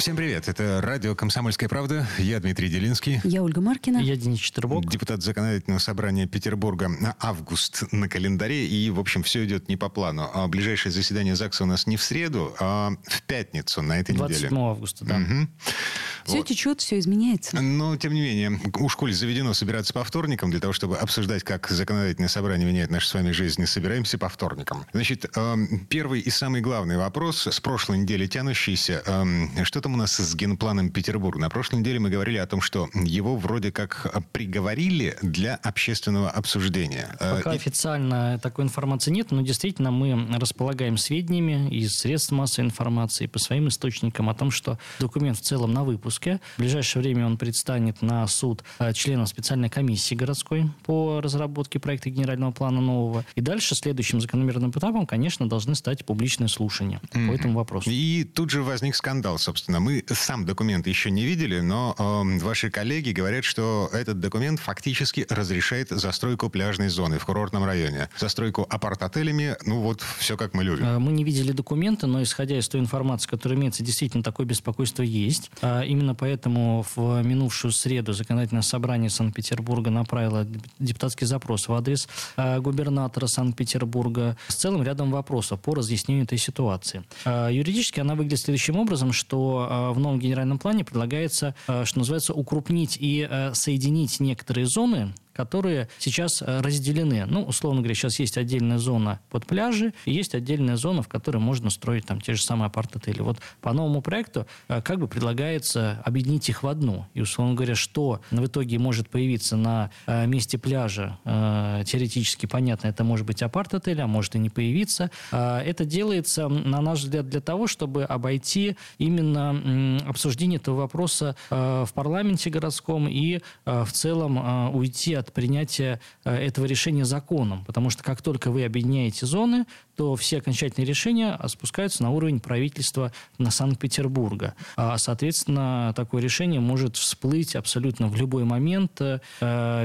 Всем привет. Это радио «Комсомольская правда». Я Дмитрий Делинский. Я Ольга Маркина. Я Денис Четербок. Депутат законодательного собрания Петербурга на август на календаре. И, в общем, все идет не по плану. А ближайшее заседание ЗАГСа у нас не в среду, а в пятницу на этой 27 неделе. августа, да. Мгм. Все Вот. течет, все изменяется. Но, тем не менее, у школе заведено собираться по вторникам для того, чтобы обсуждать, как законодательное собрание меняет нашу с вами жизнь. Собираемся по вторникам. Значит, эм, первый и самый главный вопрос с прошлой недели тянущийся. эм, Что там у нас с генпланом Петербурга? На прошлой неделе мы говорили о том, что его вроде как приговорили для общественного обсуждения. Э, Пока и- официально такой информации нет, но действительно мы располагаем сведениями из средств массовой информации по своим источникам о том, что документ в целом на выпуске. В ближайшее время он предстанет на суд э, членов специальной комиссии городской по разработке проекта генерального плана нового. И дальше следующим закономерным этапом, конечно, должны стать публичные слушания по этому вопросу. И тут же возник скандал, собственно. Мы сам документ еще не видели, но эм, ваши коллеги говорят, что этот документ фактически разрешает застройку пляжной зоны в курортном районе. Застройку апарт-отелями, ну вот все как мы любим. Э, Мы не видели документы, но исходя из той информации, которая имеется, действительно такое беспокойство есть. А Именно поэтому в минувшую среду законодательное собрание Санкт-Петербурга направило депутатский запрос в адрес э, губернатора Санкт-Петербурга с целым рядом вопросов по разъяснению этой ситуации. Э, Юридически она выглядит следующим образом, что э, в новом генеральном плане предлагается, что называется, укрупнить и соединить некоторые зоны, которые сейчас э, разделены. Ну, условно говоря, сейчас есть отдельная зона под пляжи, и есть отдельная зона, в которой можно строить там те же самые апарт-отели. Вот по новому проекту э, как бы предлагается объединить их в одну. И, условно говоря, что в итоге может появиться на э, месте пляжа, теоретически понятно, это может быть апарт-отель, а может и не появиться. Это делается, на наш взгляд, для того, чтобы обойти именно обсуждение этого вопроса в парламенте городском и в целом уйти от принятия э, этого решения законом. Потому что как только вы объединяете зоны, то все окончательные решения спускаются на уровень правительства на Санкт-Петербурга. А, соответственно, такое решение может всплыть абсолютно в любой момент, э,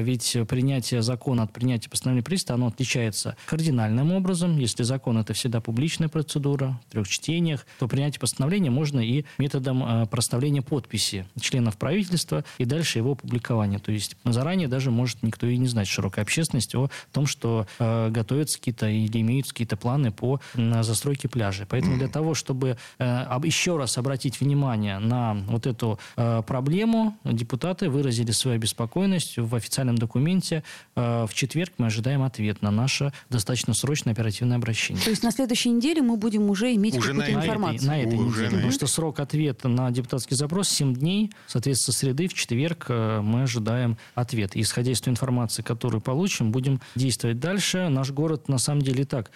ведь принятие закона от принятия постановления правительства, оно отличается кардинальным образом. Если закон – это всегда публичная процедура, в трех чтениях, то принятие постановления можно и методом э, проставления подписи членов правительства и дальше его публикования. То есть заранее даже может никто и не знать, широкая общественность, о том, что э, готовятся какие-то или имеются какие-то планы по м, застройке пляжей. Поэтому для того, чтобы э, еще раз обратить внимание на вот эту э, проблему, депутаты выразили свою обеспокоенность в официальном документе. Э, в четверг мы ожидаем ответ на наше достаточно срочное оперативное обращение. То есть на следующей неделе мы будем уже иметь Уже какую-то на На этой, информацию. на этой Уже неделе. на Потому что срок ответа на депутатский запрос 7 дней. Соответственно, с среды в четверг мы ожидаем ответ. И исходя из той информации, которую получим, будем действовать дальше. Наш город, на самом деле, и так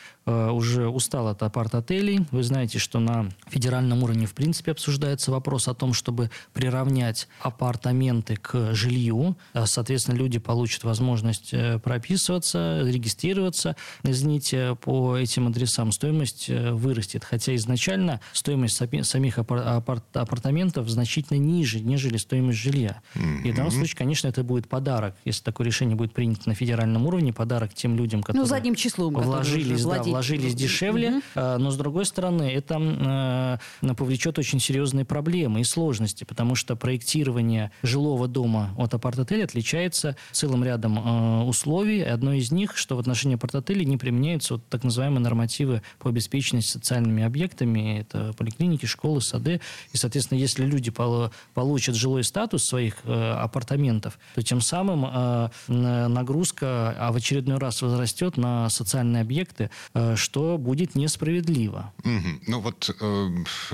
уже устал от апарт-отелей. Вы знаете, что на федеральном уровне, в принципе, обсуждается вопрос о том, чтобы приравнять апартаменты к жилью. Э, Соответственно, люди получат возможность э, прописываться, регистрироваться, извините, по этим адресам. Стоимость э, вырастет. Хотя изначально стоимость сами- самих апар- апарт- апартаментов значительно ниже, нежели стоимость жилья. И в данном случае, конечно, это будет подарок. Если такое решение будет принято на федеральном уровне, подарок тем людям, которые Ну, задним числом. которые вложились, уже да, вложились дешевле, э, но с другой стороны это э, повлечет очень серьезные проблемы и сложности, потому что проектирование жилого дома от апарт-отеля отличается целым рядом э, условий. Одно из них, что в отношении апарт-отелей не применяются вот так называемые нормативы по обеспеченности социальными объектами, это поликлиники, школы, сады. И, соответственно, если люди получат жилой статус своих э, апартаментов, то тем самым нагрузка а в очередной раз возрастет на социальные объекты, э, что будет несправедливо. Мгм. Ну вот э,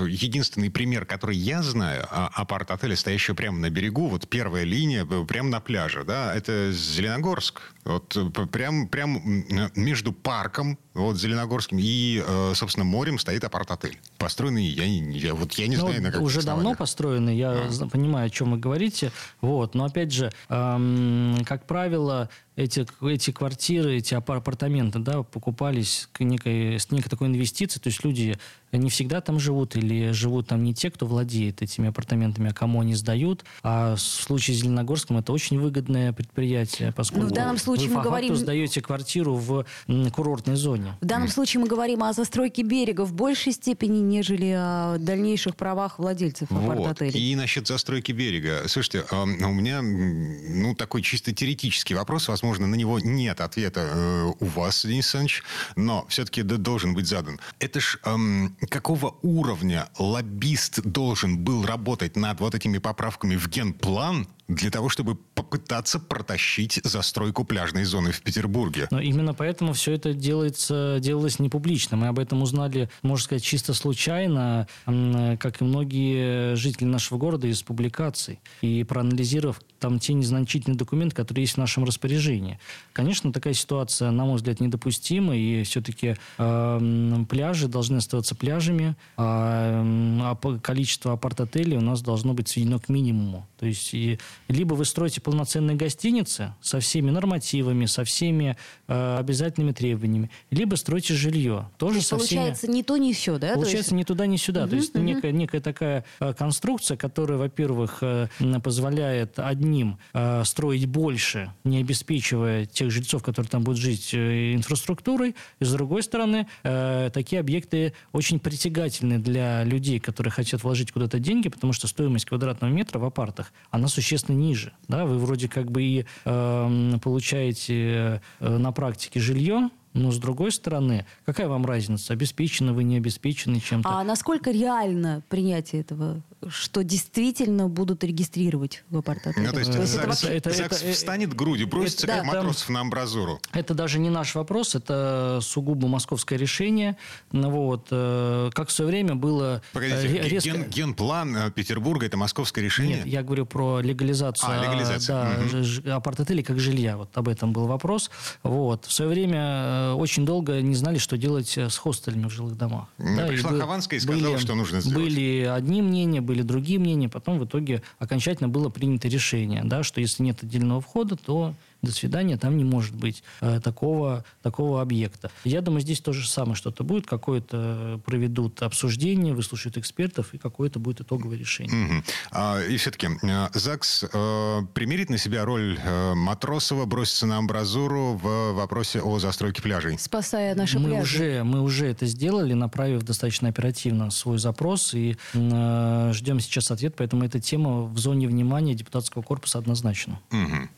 единственный пример, который я знаю, а- апарт-отеля, стоящего прямо на берегу, вот первая линия, э, прямо на пляже, да, это Зеленогорск. Вот э, прям, прям м, между парком, вот Зеленогорским и, э, собственно, морем стоит апарт-отель. Построенный, я, я, вот я не Ну, знаю, на каких уже давно построены, я зна- понимаю, о чем вы говорите. Вот. Но опять же, эм, как правило, эти, эти квартиры, эти апартаменты, да, покупались к некой, с некой такой инвестицией, то есть люди не всегда там живут или живут там не те, кто владеет этими апартаментами, а кому они сдают. А в случае с Зеленогорском это очень выгодное предприятие, поскольку Ну, в данном случае вы мы по говорим- факту сдаете квартиру в курортной зоне. В данном случае мы говорим о застройке берега в большей степени, нежели о дальнейших правах владельцев Вот. И насчет застройки берега. Слушайте, а, у меня ну, такой чисто теоретический вопрос. Возможно, на него нет ответа э, у вас, Денис Александрович, но все-таки должен быть задан. Это ж эм, какого уровня лоббист должен был работать над вот этими поправками в генплан для того, чтобы попытаться протащить застройку пляжной зоны в Петербурге? Но именно поэтому все это делается, делалось не публично. Мы об этом узнали, можно сказать, чисто случайно, как и многие жители нашего города из публикаций. И проанализировав там те незначительные документы, которые есть в нашем распоряжении. Конечно, такая ситуация, на мой взгляд, недопустима, и все-таки пляжи должны оставаться пляжами, а, а количество апарт-отелей у нас должно быть сведено к минимуму. То есть и, либо вы строите полноценные гостиницы со всеми нормативами, со всеми э, обязательными требованиями, либо строите жилье. То Тоже есть, со всеми... получается, ни то, ни все, да? То Получается, есть- ни туда, ни сюда. То есть некая, некая такая э, конструкция, которая, во-первых, э, позволяет одним э, строить больше, не обеспечивая тех жильцов, которые там будут жить, э, инфраструктурой. И, с другой стороны, э, такие объекты очень притягательны для людей, которые хотят вложить куда-то деньги, потому что стоимость квадратного метра в апартах, она существенно ниже. Да? Вы вроде как бы и э, м, получаете э, на практике жилье, но с другой стороны, какая вам разница, обеспечены вы, не обеспечены чем-то? А насколько реально принятие этого, что действительно будут регистрировать в апарт-отеле? Ну, то есть, это ЗАГС, вообще- это- ЗАГС это- встанет грудью, бросится это- как да, матросов на амбразуру. Это даже не наш вопрос, это сугубо московское решение. Ну, вот, э, как в свое время было э, Погодите, ре- резко... ген- генплан э, Петербурга это московское решение? Нет, я говорю про легализацию, А, легализацию. да, ж- апарт-отелей как жилья. Вот об этом был вопрос. Вот. В свое время очень долго не знали, что делать э, с хостелями в жилых домах. Ну, и пришла бы- Хованская и сказала, что нужно сделать. Были одни мнения, были другие мнения. Потом в итоге окончательно было принято решение, да, что если нет отдельного входа, то до свидания, там не может быть э, такого, такого объекта. Я думаю, здесь то же самое что-то будет, какое-то проведут обсуждение, выслушают экспертов, и какое-то будет итоговое решение. Мгм. А, и все-таки э, ЗАГС э, примерит на себя роль э, Матросова, бросится на амбразуру в вопросе о застройке пляжей. Спасая наши мы пляжи. уже, мы уже это сделали, направив достаточно оперативно свой запрос и э, ждем сейчас ответ, поэтому эта тема в зоне внимания депутатского корпуса однозначно. Мгм.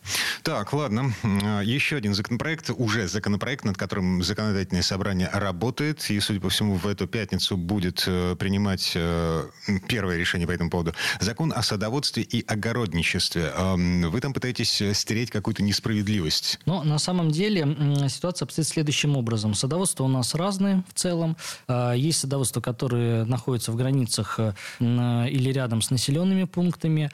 Так, ладно. Э, Еще один законопроект, уже законопроект, над которым законодательное собрание работает. И, судя по всему, в эту пятницу будет э, принимать э, первое решение по этому поводу. Закон о садоводстве и огородничестве. Эм, Вы там пытаетесь стереть какую-то несправедливость. Но на самом деле ситуация обстоит следующим образом. Садоводство у нас разное в целом. Есть садоводства, которые находятся в границах или рядом с населенными пунктами.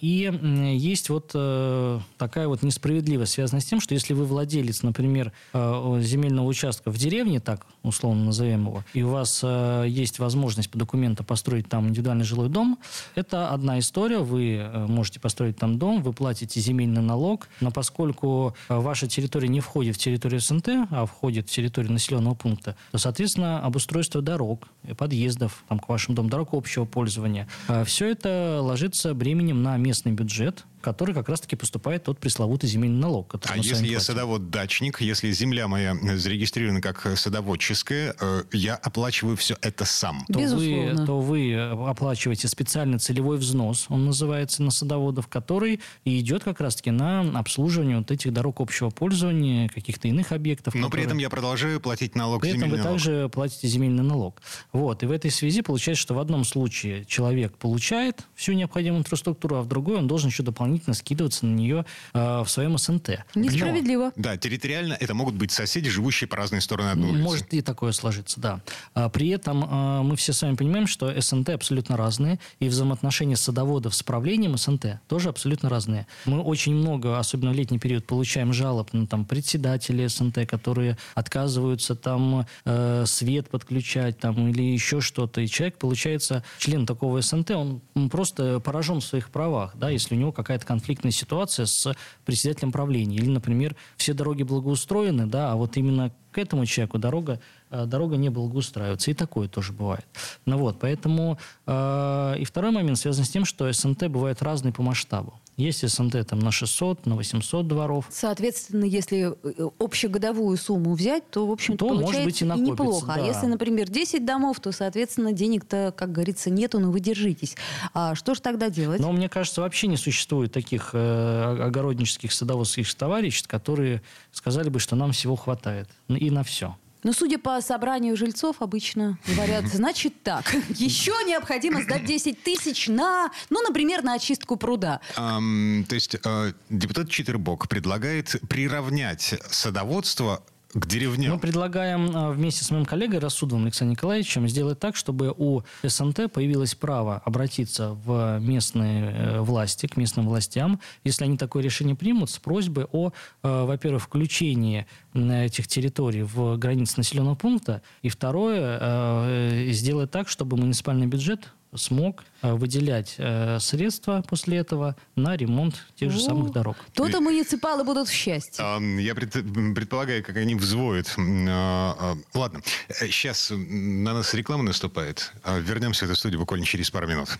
И есть вот такая вот несправедливость, связанная с тем, что если вы владелец, например, э, земельного участка в деревне, так условно назовем его, и у вас э, есть возможность по документу построить там индивидуальный жилой дом, это одна история. Вы э, можете построить там дом, вы платите земельный налог, но поскольку ваша территория не входит в территорию СНТ, а входит в территорию населенного пункта, то, соответственно, обустройство дорог, подъездов там, к вашим дом, дорог общего пользования, все это ложится бременем на местный бюджет, который как раз-таки поступает тот пресловутый земельный налог. который А если я платим. садовод-дачник, если земля моя зарегистрирована как садоводческая, э, я оплачиваю все это сам. то вы, Безусловно. то вы оплачиваете специальный целевой взнос, он называется на садоводов, который и идет как раз-таки на обслуживание вот этих дорог общего пользования, каких-то иных объектов. Но при которые- этом я продолжаю платить налог при этом земельный вы налог. также платите земельный налог. Вот. И в этой связи получается, что в одном случае человек получает всю необходимую инфраструктуру, а в другой он должен еще дополнительно скидываться на нее э, в своем СНТ. Несправедливо. Да, территориально это могут быть соседи, живущие по разные стороны одной улицы. Может и такое сложиться, да. А При этом э, мы все с вами понимаем, что СНТ абсолютно разные, и взаимоотношения садоводов с правлением СНТ тоже абсолютно разные. Мы очень много, особенно в летний период, получаем жалоб на там, председателей СНТ, которые отказываются там э, свет подключать там, или еще что-то. И человек, получается, член такого СНТ, он просто поражен в своих правах, да, если у него какая-то возникает конфликтная ситуация с председателем правления. Или, например, все дороги благоустроены, да, а вот именно к этому человеку дорога, дорога не благоустраивается. И такое тоже бывает. Ну вот, поэтому... Э, и второй момент связан с тем, что СНТ бывает разный по масштабу. Есть СНТ там на 600, на 800 дворов. Соответственно, если э, общегодовую сумму взять, то, в общем-то, То, может получается быть, и и, накопится, неплохо. А да. если, например, 10 домов, то, соответственно, денег-то, как говорится, нету, но вы держитесь. А что же тогда делать? Но мне кажется, вообще не существует таких э, огороднических садоводских товариществ, которые сказали бы, что нам всего хватает. И на все. Ну, судя по собранию жильцов, обычно говорят, значит так, еще необходимо сдать 10 тысяч на, ну, например, на очистку пруда. Ам, то есть э, депутат Читербок предлагает приравнять садоводство к деревням. Мы предлагаем а, вместе с моим коллегой Рассудовым Александром Николаевичем сделать так, чтобы у СНТ появилось право обратиться в местные э, власти, к местным властям, если они такое решение примут, с просьбой о, э, во-первых, включении этих территорий в границы населенного пункта, и второе, э, сделать так, чтобы муниципальный бюджет смог э, выделять э, средства после этого на ремонт тех же О, самых дорог. То-то муниципалы будут в счастье. Я пред- предполагаю, как они взвоют. А, а, Ладно, сейчас на нас реклама наступает. А, Вернемся в эту студию буквально через пару минут.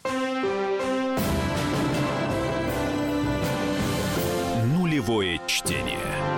Нулевое чтение.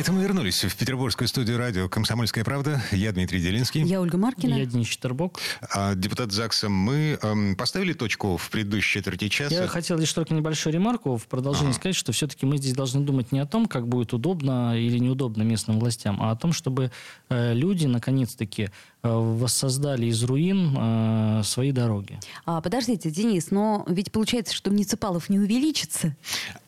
Это мы вернулись в петербургскую студию радио «Комсомольская правда». Я Дмитрий Делинский. Я Ольга Маркина. Я Денис Четербок. А, Депутат ЗАГСа, мы ам, поставили точку в предыдущей четверти часа. Я хотел лишь только небольшую ремарку в продолжение сказать, что все-таки мы здесь должны думать не о том, как будет удобно или неудобно местным властям, а о том, чтобы э, люди наконец-таки э, воссоздали из руин э, свои дороги. А, подождите, Денис, но ведь получается, что муниципалов не увеличится.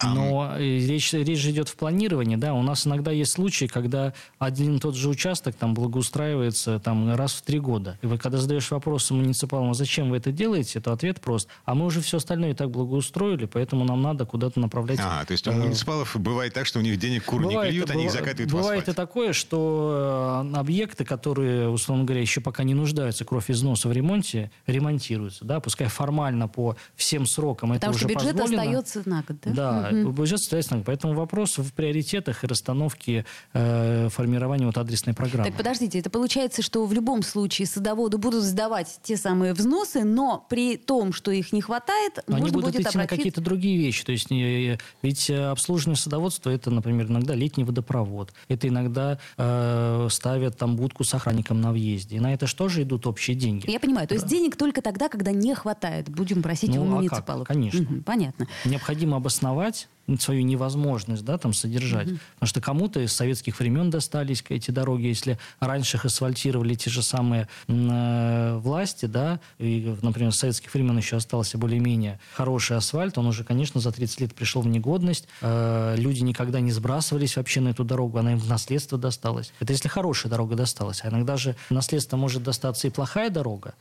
Но э, речь, речь же идет в планировании, да, у нас иногда есть случаи, когда один и тот же участок там благоустраивается там раз в три года. И вот когда задаешь вопрос муниципалам, а зачем вы это делаете, то ответ прост. А мы уже все остальное и так благоустроили, поэтому нам надо куда-то направлять А, то есть у э, муниципалов бывает так, что у них денег кур не клюют, они их закатывают в бывает и такое, что объекты, которые, условно говоря, еще пока не нуждаются кровь из носа в ремонте, ремонтируются, да, пускай формально по всем срокам Потому это что уже бюджет позволено. остается на год, да? Да, Мгм. бюджет остается на год. Поэтому вопрос в приоритетах и расстановке э, формирования вот адресной программы. Так подождите, это получается, что в любом случае садоводы будут сдавать те самые взносы, но при том, что их не хватает, Но они можно будут будет идти на обратиться... какие-то другие вещи. То есть, э, ведь э, обслуживание садоводства это, например, иногда летний водопровод. Это иногда э, ставят там будку с охранником на въезде. И на это же тоже идут общие деньги. Я понимаю, то есть денег только тогда, когда не хватает. Будем просить Ну, у а как? муниципалов. Конечно. Мгм, понятно. Необходимо обосновать свою невозможность да, там содержать. Потому что кому-то из советских времен достались эти дороги. Если раньше их асфальтировали те же самые э, власти, да, и, например, с советских времен еще остался более-менее хороший асфальт, он уже, конечно, за 30 лет пришел в негодность. Э, люди никогда не сбрасывались вообще на эту дорогу, она им в наследство досталась. Это если хорошая дорога досталась. А иногда же в наследство может достаться и плохая дорога.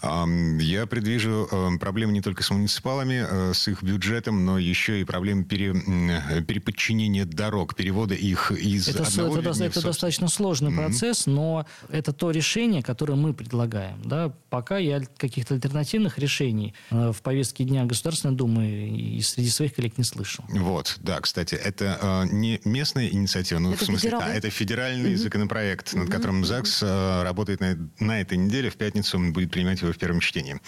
Ам, Я предвижу ам, проблемы не только с муниципалами, э, с их бюджетом, но еще и проблемы пере- переподчинения дорог, перевода их из Это, одного это, это собственное. достаточно сложный процесс, но это то решение, которое мы предлагаем. Да? Пока я каких-то альтернативных решений э, в повестке дня Государственной Думы и среди своих коллег не слышал. Вот, да, кстати, это э, не местная инициатива, ну, Это в смысле, федерал, а да? это федеральный законопроект, над которым ЗАГС э, работает на, на этой неделе. В пятницу он будет принимать его в первом чтении.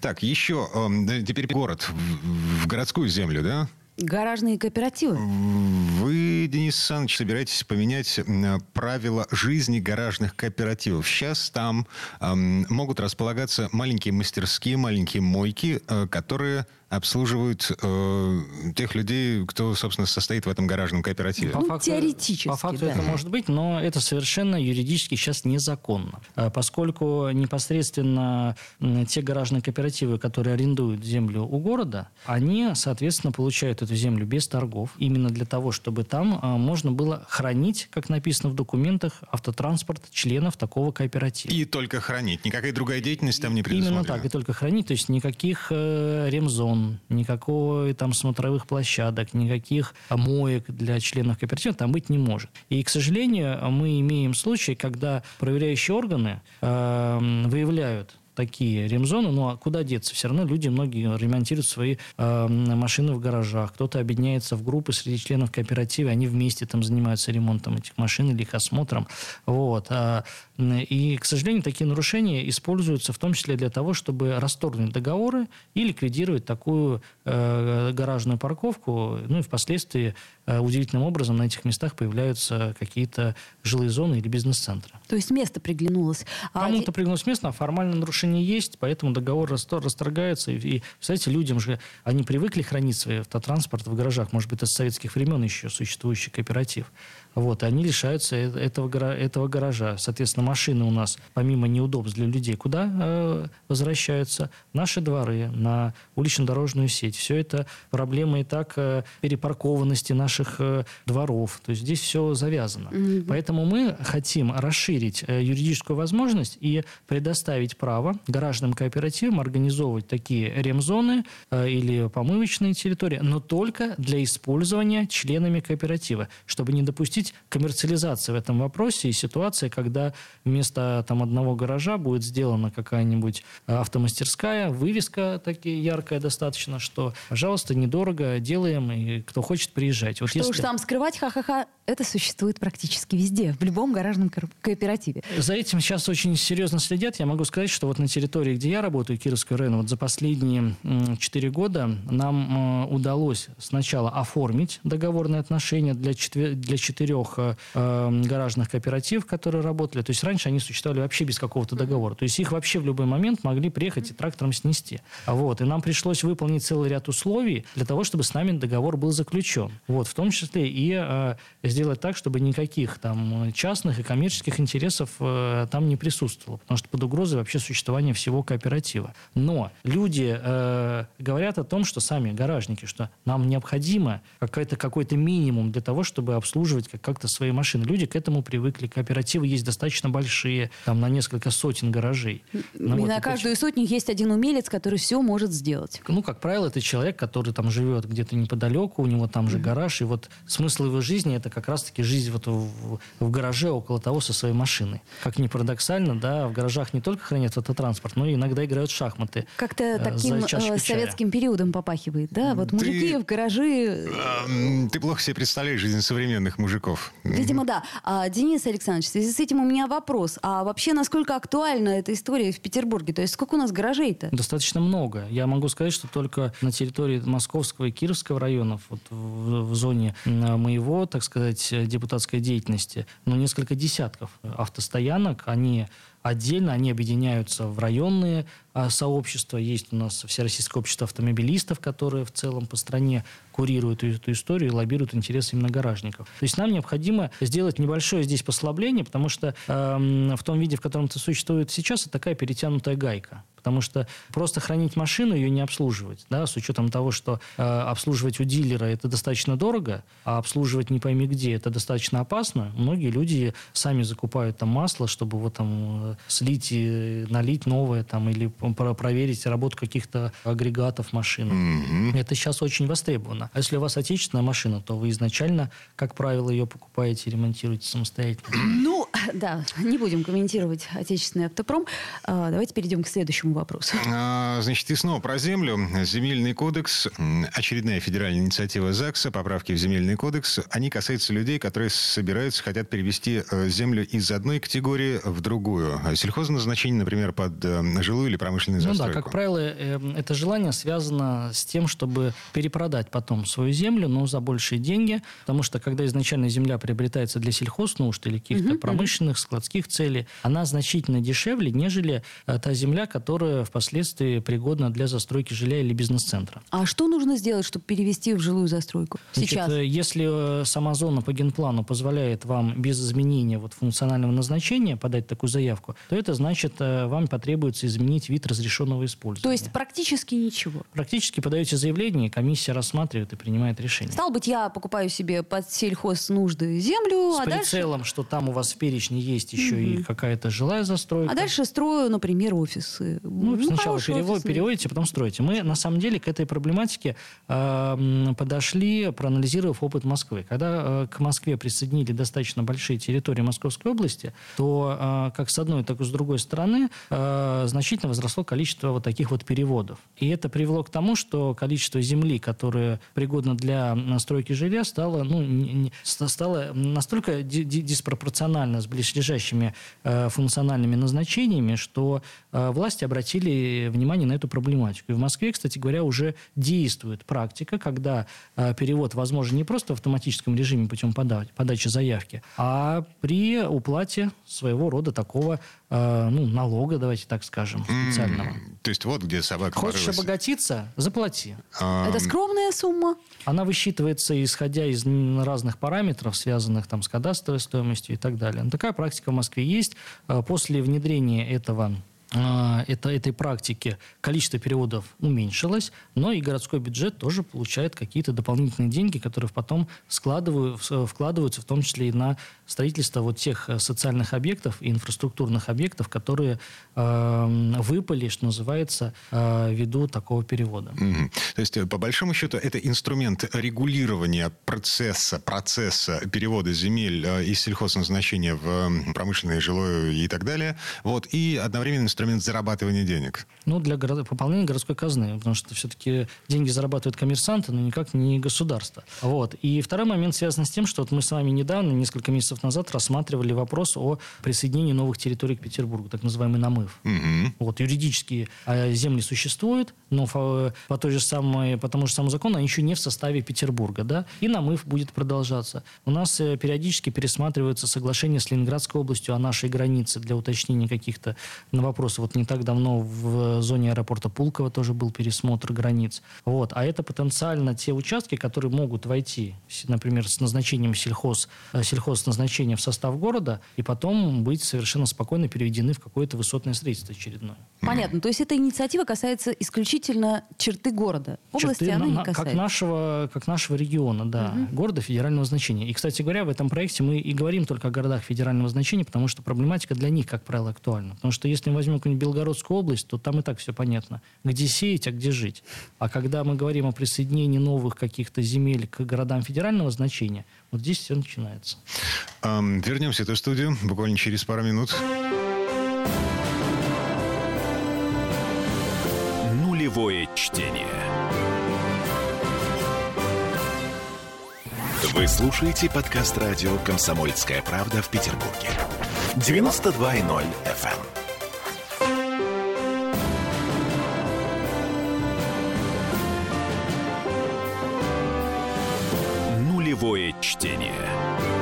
Так, еще э, теперь город, в, в городскую землю, да? Гаражные кооперативы. Вы, Денис Александрович, собираетесь поменять м, правила жизни гаражных кооперативов. Сейчас там эм, могут располагаться маленькие мастерские, маленькие мойки, э, которые обслуживают э, тех людей, кто, собственно, состоит в этом гаражном кооперативе. По ну, факту, теоретически, По факту да. это может быть, но это совершенно юридически сейчас незаконно. Э, поскольку непосредственно те гаражные кооперативы, которые арендуют землю у города, они, соответственно, получают эту землю без торгов. Именно для того, чтобы там э, можно было хранить, как написано в документах, автотранспорт членов такого кооператива. И только хранить. Никакая другая деятельность там не предусмотрена. Именно так, и только хранить. То есть никаких э, никакой там смотровых площадок, никаких моек для членов кооператива там быть не может. И, к сожалению, мы имеем случаи, когда проверяющие органы э, выявляют такие ремзоны, ну а куда деться? Все равно люди, многие ремонтируют свои э, машины в гаражах, кто-то объединяется в группы среди членов кооператива, они вместе там занимаются ремонтом этих машин или их осмотром. Вот. А, и, к сожалению, такие нарушения используются в том числе для того, чтобы расторгнуть договоры и ликвидировать такую э, гаражную парковку, ну и впоследствии Э, удивительным образом на этих местах появляются какие-то жилые зоны или бизнес-центры. То есть место приглянулось. А Кому-то приглянулось место, а формальное нарушение есть, поэтому договор расторгается. И, и, кстати, людям же, они привыкли хранить свой автотранспорт в гаражах, может быть, это с советских времен еще существующий кооператив. Вот, и они лишаются э, этого, этого гаража. Соответственно, машины у нас, помимо неудобств для людей, куда э, возвращаются? Наши дворы, на улично-дорожную сеть. Все это проблемы и так э, перепаркованности наших э, дворов. То есть здесь все завязано. Mm-hmm. Поэтому мы хотим расширить э, юридическую возможность и предоставить право гаражным кооперативам организовывать такие ремзоны э, или помывочные территории, но только для использования членами кооператива, чтобы не допустить допустить коммерциализации в этом вопросе и ситуация, когда вместо там, одного гаража будет сделана какая-нибудь э, автомастерская, вывеска такие яркая достаточно, что, пожалуйста, недорого делаем, и кто хочет, приезжать. Вот что если... уж там скрывать, ха-ха-ха, это существует практически везде, в любом гаражном кооперативе. За этим сейчас очень серьезно следят. Я могу сказать, что вот на территории, где я работаю, Кировского района, вот за последние четыре года нам э, удалось сначала оформить договорные отношения для, четвер... для четырех э, эм, гаражных кооперативов, которые работали. То есть раньше они существовали вообще без какого-то договора. То есть их вообще в любой момент могли приехать и трактором снести. Вот. И нам пришлось выполнить целый ряд условий для того, чтобы с нами договор был заключен. Вот. В том числе и э, сделать так, чтобы никаких там частных и коммерческих интересов э, там не присутствовало. Потому что под угрозой вообще существование всего кооператива. Но люди э, говорят о том, что сами гаражники, что нам необходимо какой-то какой-то минимум для того, чтобы обслуживать как как-то свои машины. Люди к этому привыкли. Кооперативы есть достаточно большие, там на несколько сотен гаражей. Ну, и вот, на каждую это... сотню есть один умелец, который все может сделать. Ну, как правило, это человек, который там живет где-то неподалеку, у него там же mm-hmm. гараж, и вот смысл его жизни это как раз-таки жизнь вот в, в гараже около того со своей машиной. Как ни парадоксально, да, в гаражах не только хранят автотранспорт, но и иногда играют в шахматы. Как-то э, таким э, советским периодом попахивает, да? Вот мужики в гаражи... Э, ты плохо себе представляешь жизнь современных мужиков. Видимо, да. А, Денис Александрович, в связи с этим у меня вопрос. А вообще, насколько актуальна эта история в Петербурге? То есть сколько у нас гаражей-то? Достаточно много. Я могу сказать, что только на территории Московского и Кировского районов, вот в, в зоне моего, так сказать, депутатской деятельности, ну, несколько десятков автостоянок, они отдельно, они объединяются в районные а, сообщества. Есть у нас Всероссийское общество автомобилистов, которые в целом по стране курируют эту историю и лоббируют интересы именно гаражников. То есть нам необходимо сделать небольшое здесь послабление, потому что э, в том виде, в котором это существует сейчас, это такая перетянутая гайка потому что просто хранить машину, ее не обслуживать, да, с учетом того, что э, обслуживать у дилера это достаточно дорого, а обслуживать не пойми где это достаточно опасно. Многие люди сами закупают там масло, чтобы вот там э, слить и налить новое там или проверить работу каких-то агрегатов машины. Mm-hmm. Это сейчас очень востребовано. А если у вас отечественная машина, то вы изначально, как правило, ее покупаете и ремонтируете самостоятельно. Ну, да, не будем комментировать отечественный автопром. А, давайте перейдем к следующему вопросу. А, значит, и снова про землю. Земельный кодекс, очередная федеральная инициатива ЗАГСа, поправки в земельный кодекс, они касаются людей, которые собираются, хотят перевести э, землю из одной категории в другую. Сельхозназначение, например, под э, жилую или промышленную застройку. Ну да, как правило, эм, это желание связано с тем, чтобы перепродать потом свою землю, но за большие деньги, потому что когда изначально земля приобретается для сельхознужд или каких-то угу, промышленных промышленных, складских целей, она значительно дешевле, нежели э, та земля, которая впоследствии пригодна для застройки жилья или бизнес-центра. А что нужно сделать, чтобы перевести в жилую застройку сейчас? Значит, э, если э, сама зона по генплану позволяет вам без изменения вот функционального назначения подать такую заявку, то это значит, вам потребуется изменить вид разрешенного использования. То есть практически ничего. Практически подаете заявление, комиссия рассматривает и принимает решение. Стал быть, я покупаю себе под сельхоз нужды землю, С а дальше, прицелом, что там у вас в перечне есть еще и какая-то жилая застройка. а дальше строю, например, офисы. Ну, сначала хорошие перево- переводите, потом строите. Мы, на самом деле, к этой проблематике э, подошли, проанализировав опыт Москвы. Когда э, к Москве присоединили достаточно большие территории Московской области, то э, как с одной, так и с другой стороны э, значительно возросло количество вот таких вот переводов. И это привело к тому, что количество земли, которое пригодно для стройки жилья, стало, ну, не- не- ст- стало настолько ди- ди- диспропорционально с близлежащими э, функциональными назначениями, что э, власти обратили внимание на эту проблематику. И в Москве, кстати говоря, уже действует практика, когда э, перевод возможен не просто в автоматическом режиме путем пода- подачи заявки, а при уплате своего рода такого э, ну, налога, давайте так скажем, специального. М, То есть вот где собака Хочешь порылась. обогатиться? Заплати. А, Это скромная сумма. Она высчитывается, исходя из разных параметров, связанных там, с кадастровой стоимостью и так далее. Но такая практика в Москве есть. Э, После внедрения этого э, это, этой практики количество переводов уменьшилось, но и городской бюджет тоже получает какие-то дополнительные деньги, которые потом складываю- в- вкладываются в том числе и на строительство вот тех э, социальных объектов и инфраструктурных объектов, которые э, выпали, что называется, э, ввиду такого перевода. Мгм. То есть, э, по большому счету, это инструмент регулирования процесса, процесса перевода земель э, из сельхозназначения в промышленное, жилое и так далее. Вот. И одновременно инструмент зарабатывания денег. Ну, для горо- пополнения городской казны, потому что все-таки деньги зарабатывают коммерсанты, но никак не государство. Вот. И второй момент связан с тем, что вот мы с вами недавно, несколько месяцев назад, рассматривали вопрос о присоединении новых территорий к Петербургу, так называемый намыв. Мгм. Вот, юридически э, земли существуют, но фа- по, той же самой, по тому же самому закону они еще не в составе Петербурга, да, и намыв будет продолжаться. У нас э, периодически пересматриваются соглашения с Ленинградской областью о нашей границе для уточнения каких-то на вопросы. Вот не так давно в зоне аэропорта Пулково тоже был пересмотр границ. Вот, а это потенциально те участки, которые могут войти, например, с назначением сельхоз, э, сельхозназначения в состав города и потом быть совершенно спокойно переведены в какое-то высотное строительство очередное. Понятно. То есть эта инициатива касается исключительно черты города. Области Черты она на- не касается. Как нашего, как нашего региона, да, города федерального значения. И, кстати говоря, в этом проекте мы и говорим только о городах федерального значения, потому что проблематика для них, как правило, актуальна. Потому что если мы возьмем какую-нибудь Белгородскую область, то там и так все понятно, где сеять, а где жить. А когда мы говорим о присоединении новых каких-то земель к городам федерального значения, вот здесь все начинается. Ам, Вернемся в эту студию буквально через пару минут. Нулевое чтение. Вы слушаете подкаст радио «Комсомольская правда» в Петербурге. 92.0 FM. Нулевое чтение.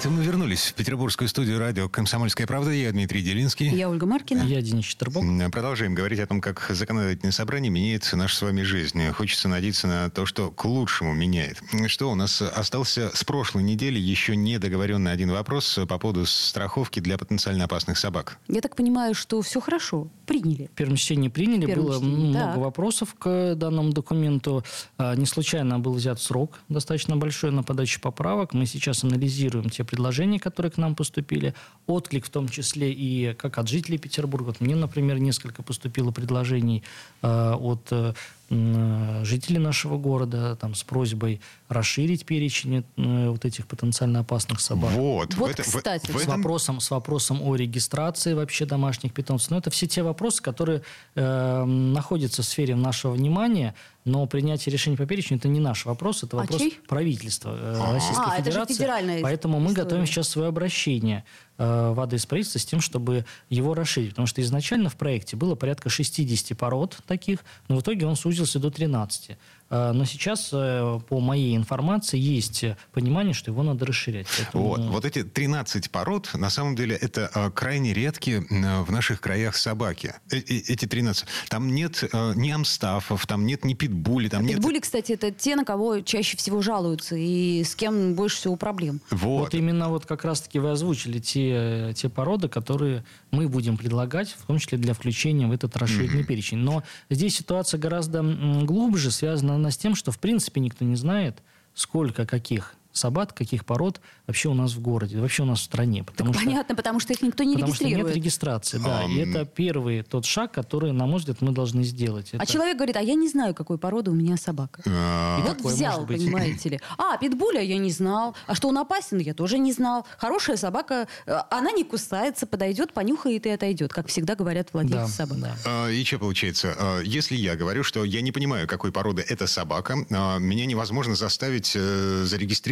Это мы вернулись в петербургскую студию радио «Комсомольская правда». Я Дмитрий Делинский. Я Ольга Маркина. Я Денис Четербок. Продолжаем говорить о том, как законодательное собрание меняет нашу с вами жизнь. Хочется надеяться на то, что к лучшему меняет. Что у нас остался с прошлой недели еще не договоренный один вопрос по поводу страховки для потенциально опасных собак. Я так понимаю, что все хорошо. Приняли. В первом чтении приняли, первом было чтении, много так. вопросов к данному документу. А, Не случайно был взят срок достаточно большой на подачу поправок. Мы сейчас анализируем те предложения, которые к нам поступили. Отклик в том числе и как от жителей Петербурга. Вот мне, например, несколько поступило предложений а, от э, жителей нашего города там, с просьбой расширить перечень э, вот этих потенциально опасных собак. Вот. Вот, в это- в- кстати. в С этом- вопросом, с вопросом о регистрации вообще домашних питомцев. Но это все те вопросы, которые э, находятся в сфере нашего внимания, но принятие решения по перечню это не наш вопрос, это А вопрос чей? правительства э, Российской А, это же Федерации. федеральная Поэтому мы история. готовим сейчас свое обращение э, в адрес правительства с тем, чтобы его расширить. Потому что изначально в проекте было порядка 60 пород таких, но в итоге он сузился до 13. А, но сейчас, э, по моей информации, есть понимание, что его надо расширять. Поэтому... Вот, вот эти 13 пород, на самом деле, это э, крайне редкие в наших краях собаки. Эти 13. Там нет ни амстафов, там нет ни питбули. Там а нет... Питбули, кстати, это те, на кого чаще всего жалуются и с кем больше всего проблем. Вот, вот именно вот как раз-таки вы озвучили те, те породы, которые мы будем предлагать, в том числе для включения в этот расширенный mm-hmm. перечень. Но здесь ситуация гораздо глубже, связана она с тем, что в принципе никто не знает, сколько каких собак, каких пород вообще у нас в городе, вообще у нас в стране. Потому так что, понятно, потому что их никто не потому регистрирует. Потому что нет регистрации, да. Um... И это первый тот шаг, который, на мой взгляд, мы должны сделать. Это... А человек говорит, а я не знаю, какой породы у меня собака. Uh... И вот взял, понимаете ли. А, питбуля я не знал. А что он опасен, я тоже не знал. Хорошая собака, э, она не кусается, подойдет, понюхает и отойдет, как всегда говорят владельцы да, собак. Да. Uh, и что получается? Uh, если я говорю, что я не понимаю, какой породы эта собака, меня невозможно заставить uh,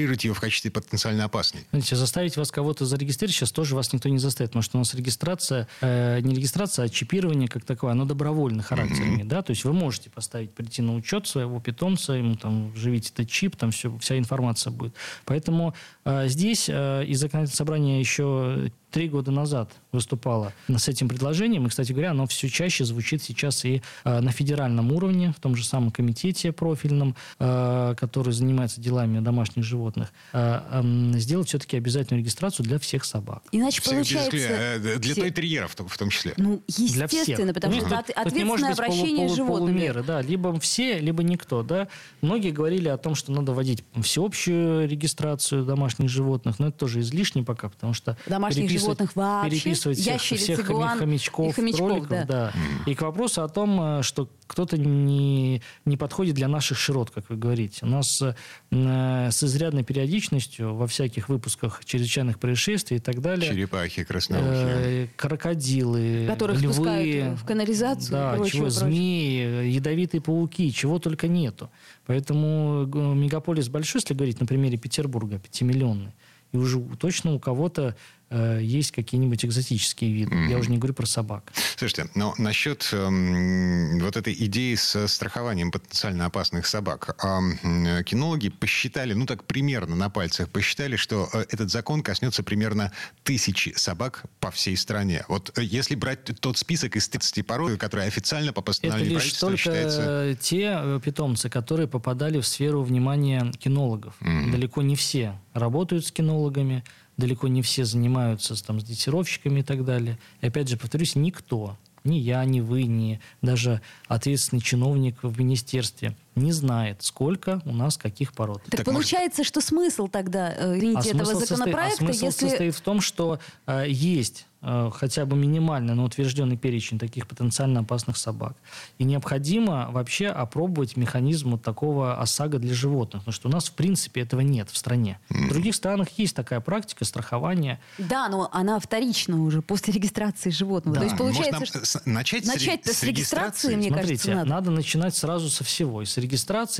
зарегистрировать ее в качестве потенциально опасной. Знаете, заставить вас кого-то зарегистрировать сейчас тоже вас никто не заставит, потому что у нас регистрация, э, не регистрация, а чипирование как таковое, оно добровольно характерами, mm-hmm. да, то есть вы можете поставить, прийти на учет своего питомца, ему там вживить этот чип, там все, вся информация будет. Поэтому э, здесь э, из законодательного собрания еще три года назад выступала с этим предложением. И, кстати говоря, оно все чаще звучит сейчас и э, на федеральном уровне, в том же самом комитете профильном, э, который занимается делами домашних животных, э, э, сделать все-таки обязательную регистрацию для всех собак. Иначе всех, получается... Для, для той-терьеров в том числе. Ну, естественно, потому что от, ответственное обращение полу, полу, с животными. Полумеры, да, либо все, либо никто. Да. Многие говорили о том, что надо вводить всеобщую регистрацию домашних животных, но это тоже излишне пока, потому что... Домашних животных вообще. Переписывать всех, всех хомячков, и хомячков кроликов. Да. Да. И к вопросу о том, э, что кто-то не, не подходит для наших широт, как вы говорите. У нас э, с изрядной периодичностью во всяких выпусках чрезвычайных происшествий и так далее. Черепахи, красноухие. Э, крокодилы, Которых львы. в канализацию. Да, прочее, чего, прочее. змеи, ядовитые пауки, чего только нету. Поэтому мегаполис большой, если говорить на примере Петербурга, пятимиллионный. И уже точно у кого-то Э, есть какие-нибудь экзотические виды. Mm-hmm. Я уже не говорю про собак. Слушайте, но насчет эм, вот этой идеи с страхованием потенциально опасных собак. Э, кинологи посчитали, ну так примерно на пальцах посчитали, что э, этот закон коснется примерно тысячи собак по всей стране. Вот э, если брать тот список из 30 пород, которые официально по постановлению Это лишь только считается... те э, питомцы, которые попадали в сферу внимания кинологов. Mm-hmm. Далеко не все работают с кинологами далеко не все занимаются там, с дрессировщиками и так далее. И опять же, повторюсь, никто, ни я, ни вы, ни даже ответственный чиновник в министерстве не знает, сколько у нас каких пород. Так, так получается, может... что смысл тогда, э, извините, а этого смысл законопроекта, состоит, а смысл если... состоит в том, что э, есть Э, хотя бы минимально, но утвержденный перечень таких потенциально опасных собак. И необходимо вообще опробовать механизм вот такого ОСАГО для животных, потому что у нас, в принципе, этого нет в стране. В других странах есть такая практика страхования. Да, но она вторична уже после регистрации животного. Да. То есть получается, Может, что... начать, начать с, с регистрации, мне Смотрите, кажется, надо. надо начинать сразу со всего, и с регистрации,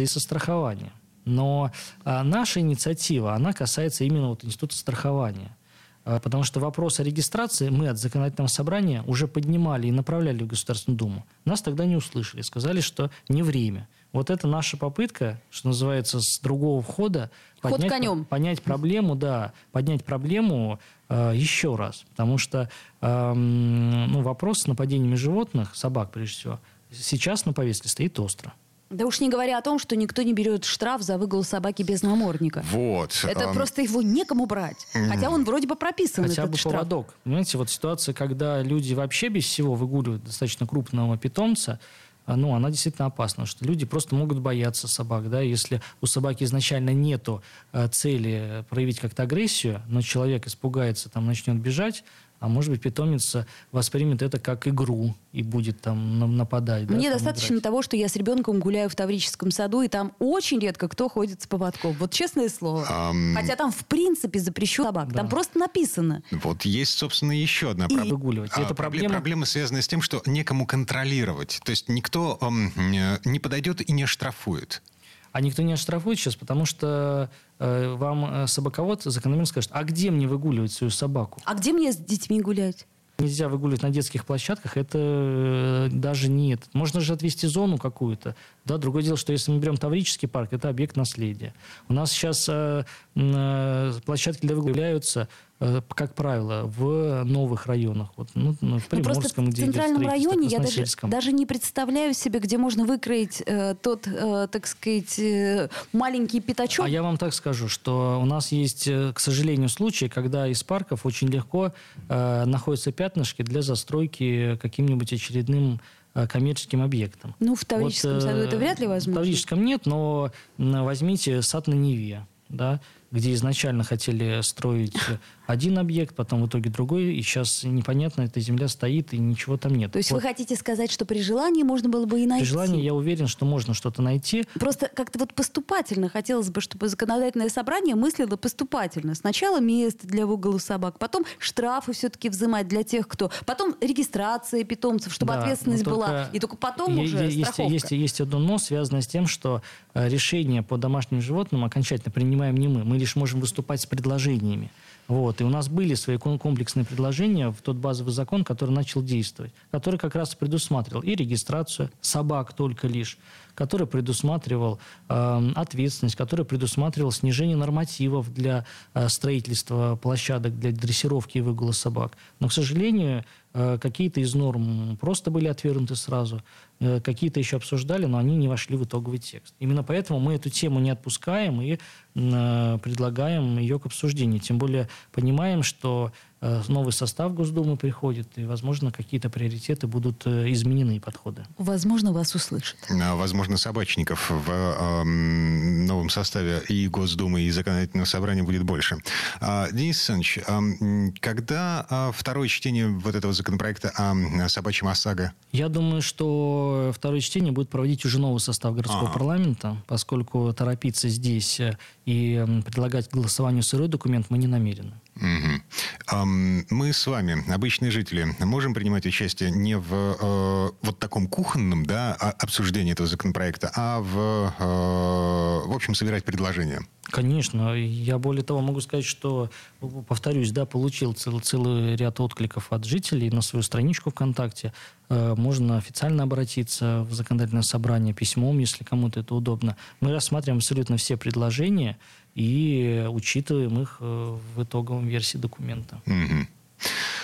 и со страхования. Но а, наша инициатива, она касается именно вот института страхования. А, потому что вопрос о регистрации мы от законодательного собрания уже поднимали и направляли в Государственную Думу. Нас тогда не услышали, сказали, что не время. Вот это наша попытка, что называется, с другого входа поднять, конем. понять проблему, да, поднять проблему э, еще раз. Потому что э, ну, вопрос с нападениями животных, собак прежде всего, сейчас на повестке стоит остро. Да уж не говоря о том, что никто не берет штраф за выгул собаки без намордника. Вот. Это эм... просто его некому брать. Хотя он вроде бы прописан, Хотя этот бы штраф. поводок. Понимаете, вот ситуация, когда люди вообще без всего выгуливают достаточно крупного питомца, а, ну, она действительно опасна, что люди просто могут бояться собак, да, если у собаки изначально нету э, цели проявить как-то агрессию, но человек испугается, там, начнет бежать, а может быть, питомец воспримет это как игру и будет там нападать. Мне да, достаточно играть. того, что я с ребенком гуляю в Таврическом саду, и там очень редко кто ходит с поводком. Вот честное слово. Um... Хотя там в принципе запрещен собак. Да. Там просто написано. Вот есть, собственно, еще одна проблема. Выгуливать. А, это проблема... проблема связана с тем, что некому контролировать. То есть никто эм, не подойдет и не штрафует. А никто не оштрафует сейчас, потому что э, вам э, собаковод закономерно скажет, а где мне выгуливать свою собаку? А где мне с детьми гулять? нельзя выгуливать на детских площадках, это э, даже нет. Можно же отвести зону какую-то. Да, другое дело, что если мы берем Таврический парк, это объект наследия. У нас сейчас э, э, площадки для Э, как правило, в новых районах. Вот, ну, ну в Приморском, ну, где В центральном районе я даже, даже не представляю себе, где можно выкроить э, тот, э, так сказать, э, маленький пятачок. А я вам так скажу, что у нас есть, э, к сожалению, случаи, когда из парков очень легко э, находятся пятнышки для застройки каким-нибудь очередным э, коммерческим объектом. Ну, в Таврическом вот, саду это вряд ли возможно. В Таврическом нет, но возьмите сад на Неве. Да, где изначально хотели строить один объект, потом в итоге другой, и сейчас непонятно, эта земля стоит, и ничего там нет. То есть вот. вы хотите сказать, что при желании можно было бы и найти? При желании я уверен, что можно что-то найти. Просто как-то вот поступательно хотелось бы, чтобы законодательное собрание мыслило поступательно. Сначала место для выгула собак, потом штрафы все-таки взимать для тех, кто... Потом регистрация питомцев, чтобы да, ответственность была. И только потом е- уже есть, страховка. Есть, есть одно но, связанное с тем, что э, решение по домашним животным окончательно принимаем не мы. Мы лишь можем выступать с предложениями. Вот. И у нас были свои комплексные предложения в тот базовый закон, который начал действовать, который как раз предусматривал и регистрацию собак только лишь, который предусматривал э, ответственность, который предусматривал снижение нормативов для э, строительства площадок для дрессировки и выгула собак. Но, к сожалению, э, какие-то из норм просто были отвергнуты сразу, э, какие-то еще обсуждали, но они не вошли в итоговый текст. Именно поэтому мы эту тему не отпускаем и э, предлагаем ее к обсуждению. Тем более понимаем, что новый состав Госдумы приходит, и, возможно, какие-то приоритеты будут э, изменены подходы. Возможно, вас услышат. А, возможно, собачников в э, новом составе и Госдумы, и Законодательного собрания будет больше. А, Денис Александрович, э, когда э, второе чтение вот этого законопроекта о собачьем ОСАГО? Я думаю, что второе чтение будет проводить уже новый состав городского а. парламента, поскольку торопиться здесь э, и предлагать голосованию сырой документ мы не намерены. Угу. Мы с вами, обычные жители, можем принимать участие не в э, вот таком кухонном да, обсуждении этого законопроекта, а в, э, в общем, собирать предложения? Конечно. Я более того могу сказать, что, повторюсь, да, получил цел, целый ряд откликов от жителей на свою страничку ВКонтакте. Э, можно официально обратиться в законодательное собрание письмом, если кому-то это удобно. Мы рассматриваем абсолютно все предложения и учитываем их э, в итоговом версии документа.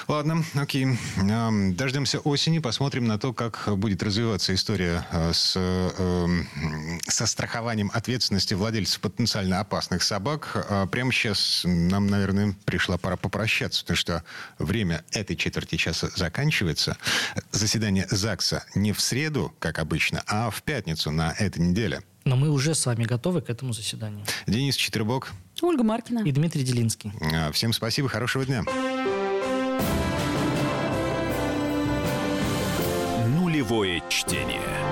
Ладно, окей. Дождемся осени, посмотрим на то, как будет развиваться история э, с, эм, со страхованием ответственности владельцев потенциально опасных собак. А прямо сейчас нам, наверное, пришла пора попрощаться, потому что время этой четверти часа заканчивается. Заседание ЗАГСа не в среду, как обычно, а в пятницу на этой неделе. Но мы уже с вами готовы к этому заседанию. Денис Четвербок. Ольга Маркина. И Дмитрий Делинский. А, всем спасибо, хорошего дня. Нулевое чтение.